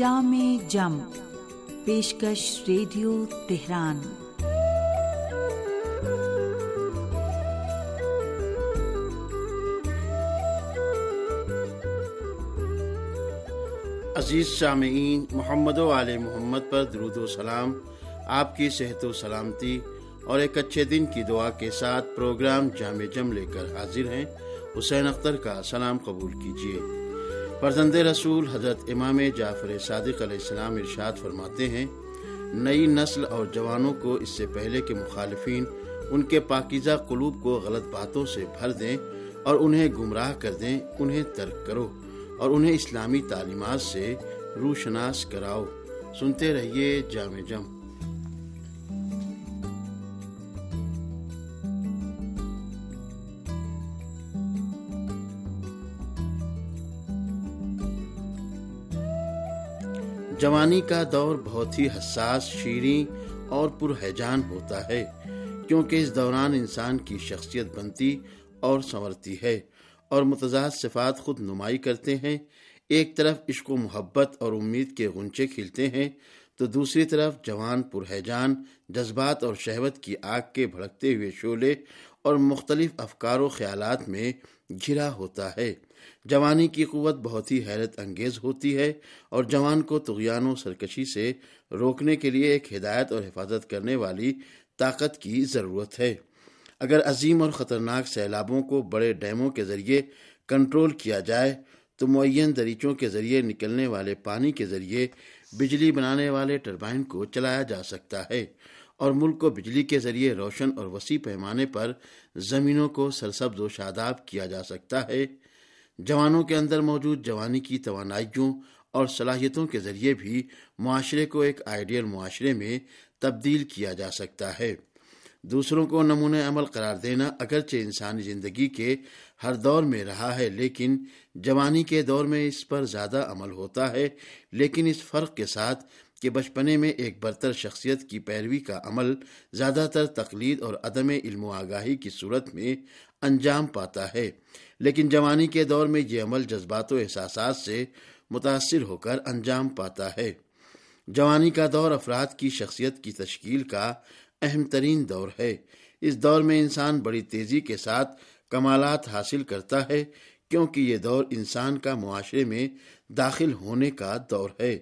جام جم، پیشکش radio Tehran. عزیز سامعین، محمد و علیہ محمد پر درود و سلام۔ آپ کی صحت و سلامتی اور ایک اچھے دن کی دعا کے ساتھ پروگرام جامع جم لے کر حاضر ہیں۔ حسین اختر کا سلام قبول کیجیے۔ فرزند رسول حضرت امام جعفر صادق علیہ السلام ارشاد فرماتے ہیں، نئی نسل اور جوانوں کو اس سے پہلے کے مخالفین ان کے پاکیزہ قلوب کو غلط باتوں سے بھر دیں اور انہیں گمراہ کر دیں، انہیں ترک کرو اور انہیں اسلامی تعلیمات سے روشناس کراؤ۔ سنتے رہیے جامع جم۔ جوانی کا دور بہت ہی حساس، شیریں اور پرہجان ہوتا ہے، کیونکہ اس دوران انسان کی شخصیت بنتی اور سنورتی ہے اور متضاد صفات خود نمائی کرتے ہیں۔ ایک طرف عشق و محبت اور امید کے غنچے کھلتے ہیں، تو دوسری طرف جوان پرہجان جذبات اور شہوت کی آگ کے بھڑکتے ہوئے شعلے اور مختلف افکار و خیالات میں گھرا ہوتا ہے۔ جوانی کی قوت بہت ہی حیرت انگیز ہوتی ہے اور جوان کو تغیان و سرکشی سے روکنے کے لیے ایک ہدایت اور حفاظت کرنے والی طاقت کی ضرورت ہے۔ اگر عظیم اور خطرناک سیلابوں کو بڑے ڈیموں کے ذریعے کنٹرول کیا جائے، تو معین دریچوں کے ذریعے نکلنے والے پانی کے ذریعے بجلی بنانے والے ٹربائن کو چلایا جا سکتا ہے۔ اور ملک کو بجلی کے ذریعے روشن اور وسیع پیمانے پر زمینوں کو سرسبز و شاداب کیا جا سکتا ہے۔ جوانوں کے اندر موجود جوانی کی توانائیوں اور صلاحیتوں کے ذریعے بھی معاشرے کو ایک آئیڈیل معاشرے میں تبدیل کیا جا سکتا ہے۔ دوسروں کو نمونہ عمل قرار دینا اگرچہ انسانی زندگی کے ہر دور میں رہا ہے، لیکن جوانی کے دور میں اس پر زیادہ عمل ہوتا ہے، لیکن اس فرق کے ساتھ کہ بچپنے میں ایک برتر شخصیت کی پیروی کا عمل زیادہ تر تقلید اور عدم علم و آگاہی کی صورت میں انجام پاتا ہے۔ لیکن جوانی کے دور میں یہ عمل جذبات و احساسات سے متاثر ہو کر انجام پاتا ہے۔ جوانی کا دور افراد کی شخصیت کی تشکیل کا اہم ترین دور ہے۔ اس دور میں انسان بڑی تیزی کے ساتھ کمالات حاصل کرتا ہے، کیونکہ یہ دور انسان کا معاشرے میں داخل ہونے کا دور ہے۔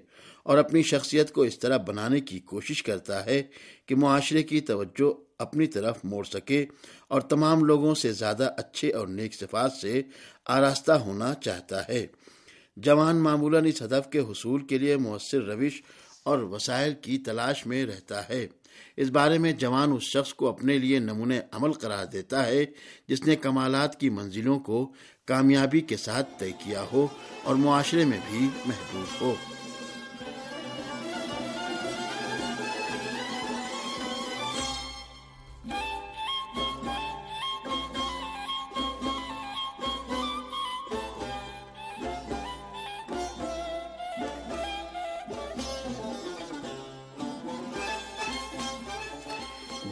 اور اپنی شخصیت کو اس طرح بنانے کی کوشش کرتا ہے کہ معاشرے کی توجہ اپنی طرف موڑ سکے اور تمام لوگوں سے زیادہ اچھے اور نیک صفات سے آراستہ ہونا چاہتا ہے۔ جوان معمولاً اس ہدف کے حصول کے لیے مؤثر روش اور وسائل کی تلاش میں رہتا ہے۔ اس بارے میں جوان اس شخص کو اپنے لیے نمونے عمل قرار دیتا ہے جس نے کمالات کی منزلوں کو کامیابی کے ساتھ طے کیا ہو اور معاشرے میں بھی محبوب ہو۔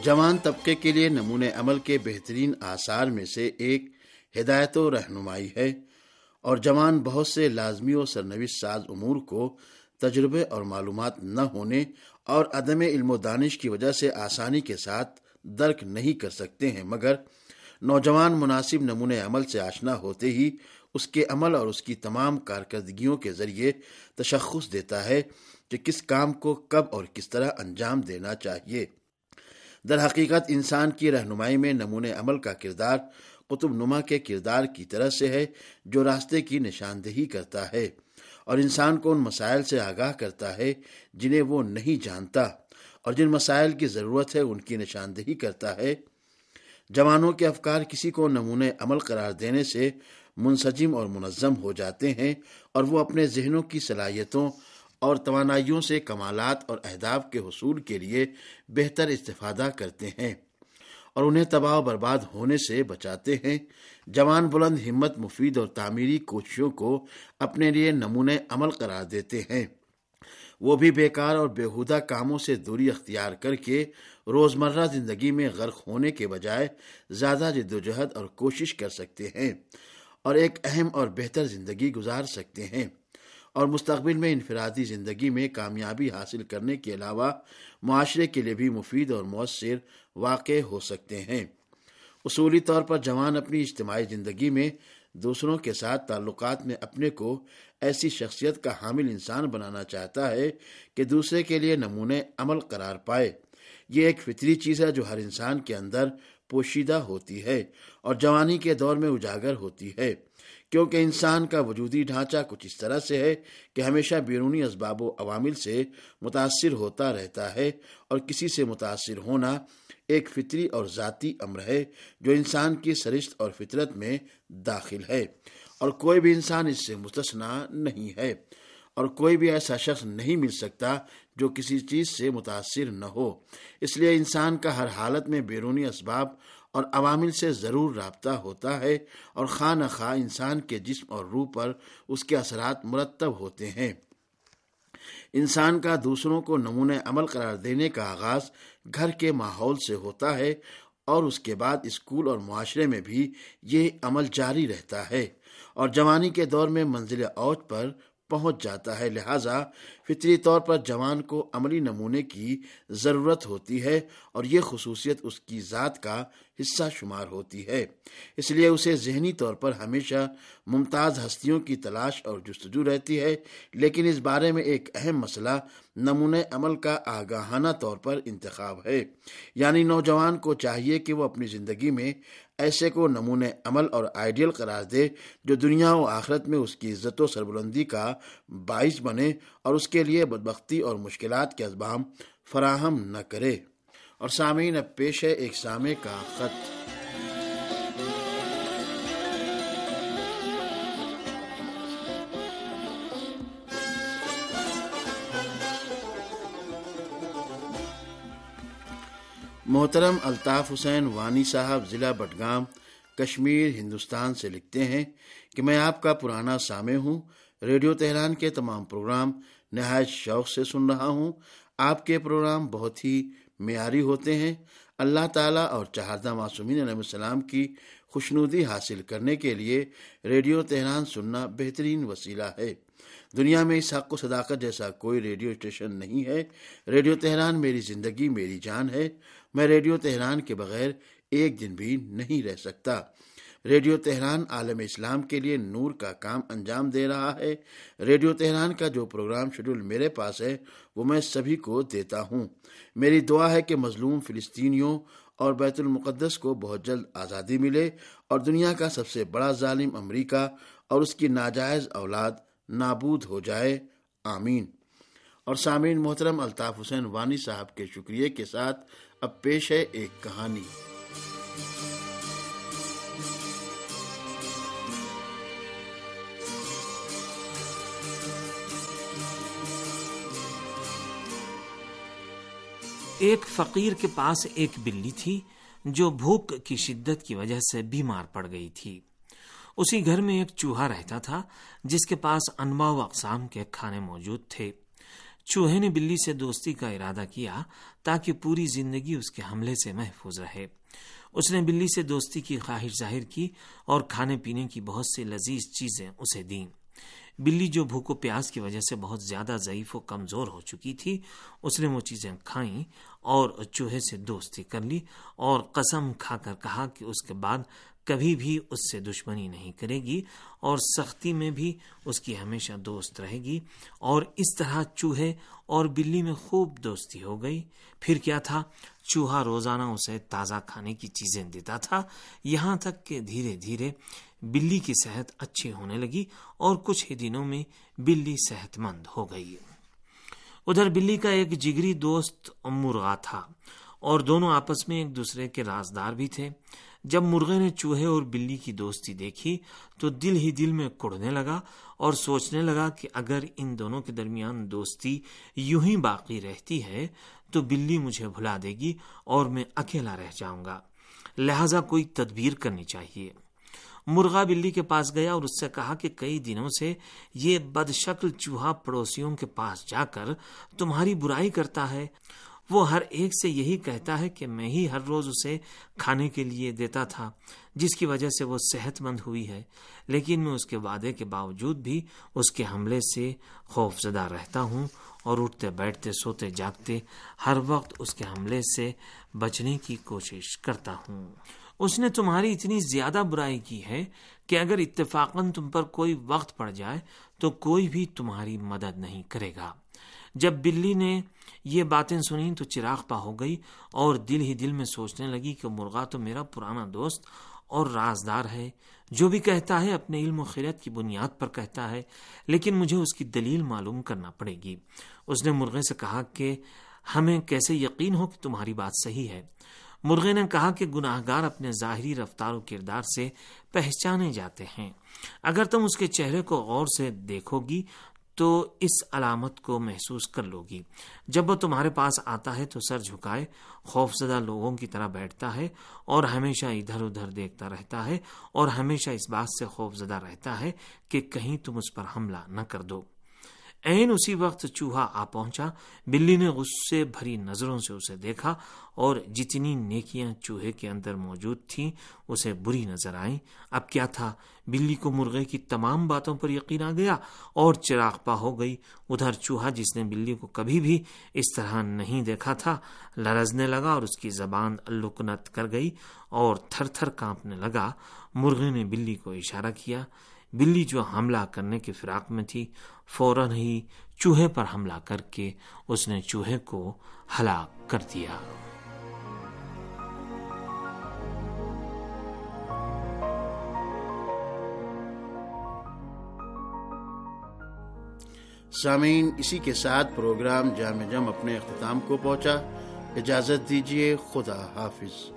جوان طبقے کے لیے نمونے عمل کے بہترین آثار میں سے ایک ہدایت و رہنمائی ہے اور جوان بہت سے لازمی و سرنوش ساز امور کو تجربے اور معلومات نہ ہونے اور عدم علم و دانش کی وجہ سے آسانی کے ساتھ درک نہیں کر سکتے ہیں، مگر نوجوان مناسب نمونے عمل سے آشنا ہوتے ہی اس کے عمل اور اس کی تمام کارکردگیوں کے ذریعے تشخص دیتا ہے کہ کس کام کو کب اور کس طرح انجام دینا چاہیے۔ در حقیقت انسان کی رہنمائی میں نمونے عمل کا کردار قطب نما کے کردار کی طرح سے ہے، جو راستے کی نشاندہی کرتا ہے اور انسان کو ان مسائل سے آگاہ کرتا ہے جنہیں وہ نہیں جانتا اور جن مسائل کی ضرورت ہے ان کی نشاندہی کرتا ہے۔ جوانوں کے افکار کسی کو نمونے عمل قرار دینے سے منسجم اور منظم ہو جاتے ہیں اور وہ اپنے ذہنوں کی صلاحیتوں اور توانائیوں سے کمالات اور اہداف کے حصول کے لیے بہتر استفادہ کرتے ہیں اور انہیں تباہ و برباد ہونے سے بچاتے ہیں۔ جوان بلند ہمت مفید اور تعمیری کوششوں کو اپنے لیے نمونے عمل قرار دیتے ہیں۔ وہ بھی بیکار اور بےحودہ کاموں سے دوری اختیار کر کے روزمرہ زندگی میں غرق ہونے کے بجائے زیادہ جد و جہد اور کوشش کر سکتے ہیں اور ایک اہم اور بہتر زندگی گزار سکتے ہیں۔ اور مستقبل میں انفرادی زندگی میں کامیابی حاصل کرنے کے علاوہ معاشرے کے لیے بھی مفید اور مؤثر واقع ہو سکتے ہیں۔ اصولی طور پر جوان اپنی اجتماعی زندگی میں دوسروں کے ساتھ تعلقات میں اپنے کو ایسی شخصیت کا حامل انسان بنانا چاہتا ہے کہ دوسرے کے لیے نمونے عمل قرار پائے۔ یہ ایک فطری چیز ہے جو ہر انسان کے اندر پوشیدہ ہوتی ہے اور جوانی کے دور میں اجاگر ہوتی ہے۔ کیونکہ انسان کا وجودی ڈھانچہ کچھ اس طرح سے ہے کہ ہمیشہ بیرونی اسباب و عوامل سے متاثر ہوتا رہتا ہے اور کسی سے متاثر ہونا ایک فطری اور ذاتی امر ہے جو انسان کی سرشت اور فطرت میں داخل ہے اور کوئی بھی انسان اس سے مستثنا نہیں ہے اور کوئی بھی ایسا شخص نہیں مل سکتا جو کسی چیز سے متاثر نہ ہو۔ اس لیے انسان کا ہر حالت میں بیرونی اسباب اور عوامل سے ضرور رابطہ ہوتا ہے اور خواہ نہ خواہ انسان کے جسم اور روح پر اس کے اثرات مرتب ہوتے ہیں۔ انسان کا دوسروں کو نمونہ عمل قرار دینے کا آغاز گھر کے ماحول سے ہوتا ہے اور اس کے بعد اسکول اور معاشرے میں بھی یہ عمل جاری رہتا ہے۔ اور جوانی کے دور میں منزل اوج پر پہنچ جاتا ہے۔ لہذا فطری طور پر جوان کو عملی نمونے کی ضرورت ہوتی ہے اور یہ خصوصیت اس کی ذات کا حصہ شمار ہوتی ہے۔ اس لیے اسے ذہنی طور پر ہمیشہ ممتاز ہستیوں کی تلاش اور جستجو رہتی ہے۔ لیکن اس بارے میں ایک اہم مسئلہ نمونہ عمل کا آگاہانہ طور پر انتخاب ہے۔ یعنی نوجوان کو چاہیے کہ وہ اپنی زندگی میں ایسے کو نمونے عمل اور آئیڈیل قرار دے جو دنیا و آخرت میں اس کی عزت و سربلندی کا باعث بنے اور اس کے لیے بدبختی اور مشکلات کے اسبام فراہم نہ کرے اور سامعین، اب پیش ہے ایک سامع کا خط۔ محترم الطاف حسین وانی صاحب ضلع بٹگام کشمیر، ہندوستان سے لکھتے ہیں کہ میں آپ کا پرانا سامع ہوں۔ ریڈیو تہران کے تمام پروگرام نہایت شوق سے سن رہا ہوں۔ آپ کے پروگرام بہت ہی معیاری ہوتے ہیں۔ اللہ تعالیٰ اور چہاردہ معصومین علیہ السلام کی خوشنودی حاصل کرنے کے لیے ریڈیو تہران سننا بہترین وسیلہ ہے۔ دنیا میں اس حق و صداقت جیسا کوئی ریڈیو اسٹیشن نہیں ہے۔ ریڈیو تہران میری زندگی، میری جان ہے۔ میں ریڈیو تہران کے بغیر ایک دن بھی نہیں رہ سکتا۔ ریڈیو تہران عالم اسلام کے لیے نور کا کام انجام دے رہا ہے۔ ریڈیو تہران کا جو پروگرام شیڈول میرے پاس ہے، وہ میں سبھی کو دیتا ہوں۔ میری دعا ہے کہ مظلوم فلسطینیوں اور بیت المقدس کو بہت جلد آزادی ملے اور دنیا کا سب سے بڑا ظالم امریکہ اور اس کی ناجائز اولاد نابود ہو جائے۔ آمین۔ اور سامعین محترم، الطاف حسین وانی صاحب کے شکریہ کے ساتھ اب پیش ہے ایک کہانی۔ ایک فقیر کے پاس ایک بلی تھی جو بھوک کی شدت کی وجہ سے بیمار پڑ گئی تھی۔ اسی گھر میں ایک چوہا رہتا تھا، جس کے پاس انواع و اقسام کے کھانے موجود تھے۔ چوہے نے بلی سے دوستی کا ارادہ کیا تاکہ پوری زندگی اس کے حملے سے محفوظ رہے۔ اس نے بلی سے دوستی کی خواہش ظاہر کی اور کھانے پینے کی بہت سی لذیذ چیزیں اسے دیں۔ بلی جو بھوک و پیاس کی وجہ سے بہت زیادہ ضعیف و کمزور ہو چکی تھی، اس نے وہ چیزیں کھائیں اور چوہے سے دوستی کر لی اور قسم کھا کر کہا کہ اس کے بعد کبھی بھی اس سے دشمنی نہیں کرے گی اور سختی میں بھی اس کی ہمیشہ دوست رہے گی اور اس طرح چوہے اور بلی میں خوب دوستی ہو گئی۔ پھر کیا تھا؟ چوہا روزانہ اسے تازہ کھانے کی چیزیں دیتا تھا۔ یہاں تک کہ دھیرے دھیرے بلی کی صحت اچھی ہونے لگی اور کچھ ہی دنوں میں بلی صحت مند ہو گئی۔ ادھر بلی کا ایک جگری دوست مرغا تھا اور دونوں آپس میں ایک دوسرے کے رازدار بھی تھے۔ جب مرغے نے چوہے اور بلی کی دوستی دیکھی تو دل ہی دل میں کڑنے لگا اور سوچنے لگا کہ اگر ان دونوں کے درمیان دوستی یوں ہی باقی رہتی ہے تو بلی مجھے بھلا دے گی اور میں اکیلا رہ جاؤں گا۔ لہذا کوئی تدبیر کرنی چاہیے۔ مرغا بلی کے پاس گیا اور اس سے کہا کہ کئی دنوں سے یہ بد شکل چوہا پڑوسیوں کے پاس جا کر تمہاری برائی کرتا ہے وہ ہر ایک سے یہی کہتا ہے کہ میں ہی ہر روز اسے کھانے کے لیے دیتا تھا، جس کی وجہ سے وہ صحت مند ہوئی ہے۔ لیکن میں اس کے وعدے کے باوجود بھی اس کے حملے سے خوف زدہ رہتا ہوں اور اٹھتے بیٹھتے، سوتے جاگتے ہر وقت اس کے حملے سے بچنے کی کوشش کرتا ہوں۔ اس نے تمہاری اتنی زیادہ برائی کی ہے کہ اگر اتفاقاً تم پر کوئی وقت پڑ جائے تو کوئی بھی تمہاری مدد نہیں کرے گا۔ جب بلی نے یہ باتیں سنی تو چراغ پا ہو گئی اور دل ہی دل میں سوچنے لگی کہ مرغا تو میرا پرانا دوست اور رازدار ہے۔ جو بھی کہتا ہے اپنے علم و خیرت کی بنیاد پر کہتا ہے، لیکن مجھے اس کی دلیل معلوم کرنا پڑے گی۔ اس نے مرغے سے کہا کہ ہمیں کیسے یقین ہو کہ تمہاری بات صحیح ہے۔ مرغے نے کہا کہ گناہ گار اپنے ظاہری رفتار و کردار سے پہچانے جاتے ہیں۔ اگر تم اس کے چہرے کو غور سے دیکھو گی تو اس علامت کو محسوس کر لو گی جب وہ تمہارے پاس آتا ہے تو سر جھکائے خوف زدہ لوگوں کی طرح بیٹھتا ہے اور ہمیشہ ادھر ادھر دیکھتا رہتا ہے اور ہمیشہ اس بات سے خوف زدہ رہتا ہے کہ کہیں تم اس پر حملہ نہ کر دو۔ این اسی وقت چوہا آ پہنچا، بلی نے غصے بھری نظروں سے اسے دیکھا اور جتنی نیکیاں چوہے کے اندر موجود تھیں، اسے بری نظر آئیں۔ اب کیا تھا؟ بلی کو مرغے کی تمام باتوں پر یقین آ گیا اور چراغ پا ہو گئی۔ ادھر چوہا جس نے بلی کو کبھی بھی اس طرح نہیں دیکھا تھا، لرزنے لگا اور اس کی زبان لکنت کر گئی اور تھر تھر کانپنے لگا۔ مرغے نے بلی کو اشارہ کیا بلی جو حملہ کرنے کے فراق میں تھی، فوراً ہی چوہے پر حملہ کر کے اس نے چوہے کو ہلاک کر دیا۔ سامعین، اسی کے ساتھ پروگرام جامع جم اپنے اختتام کو پہنچا۔ اجازت دیجیے خدا حافظ۔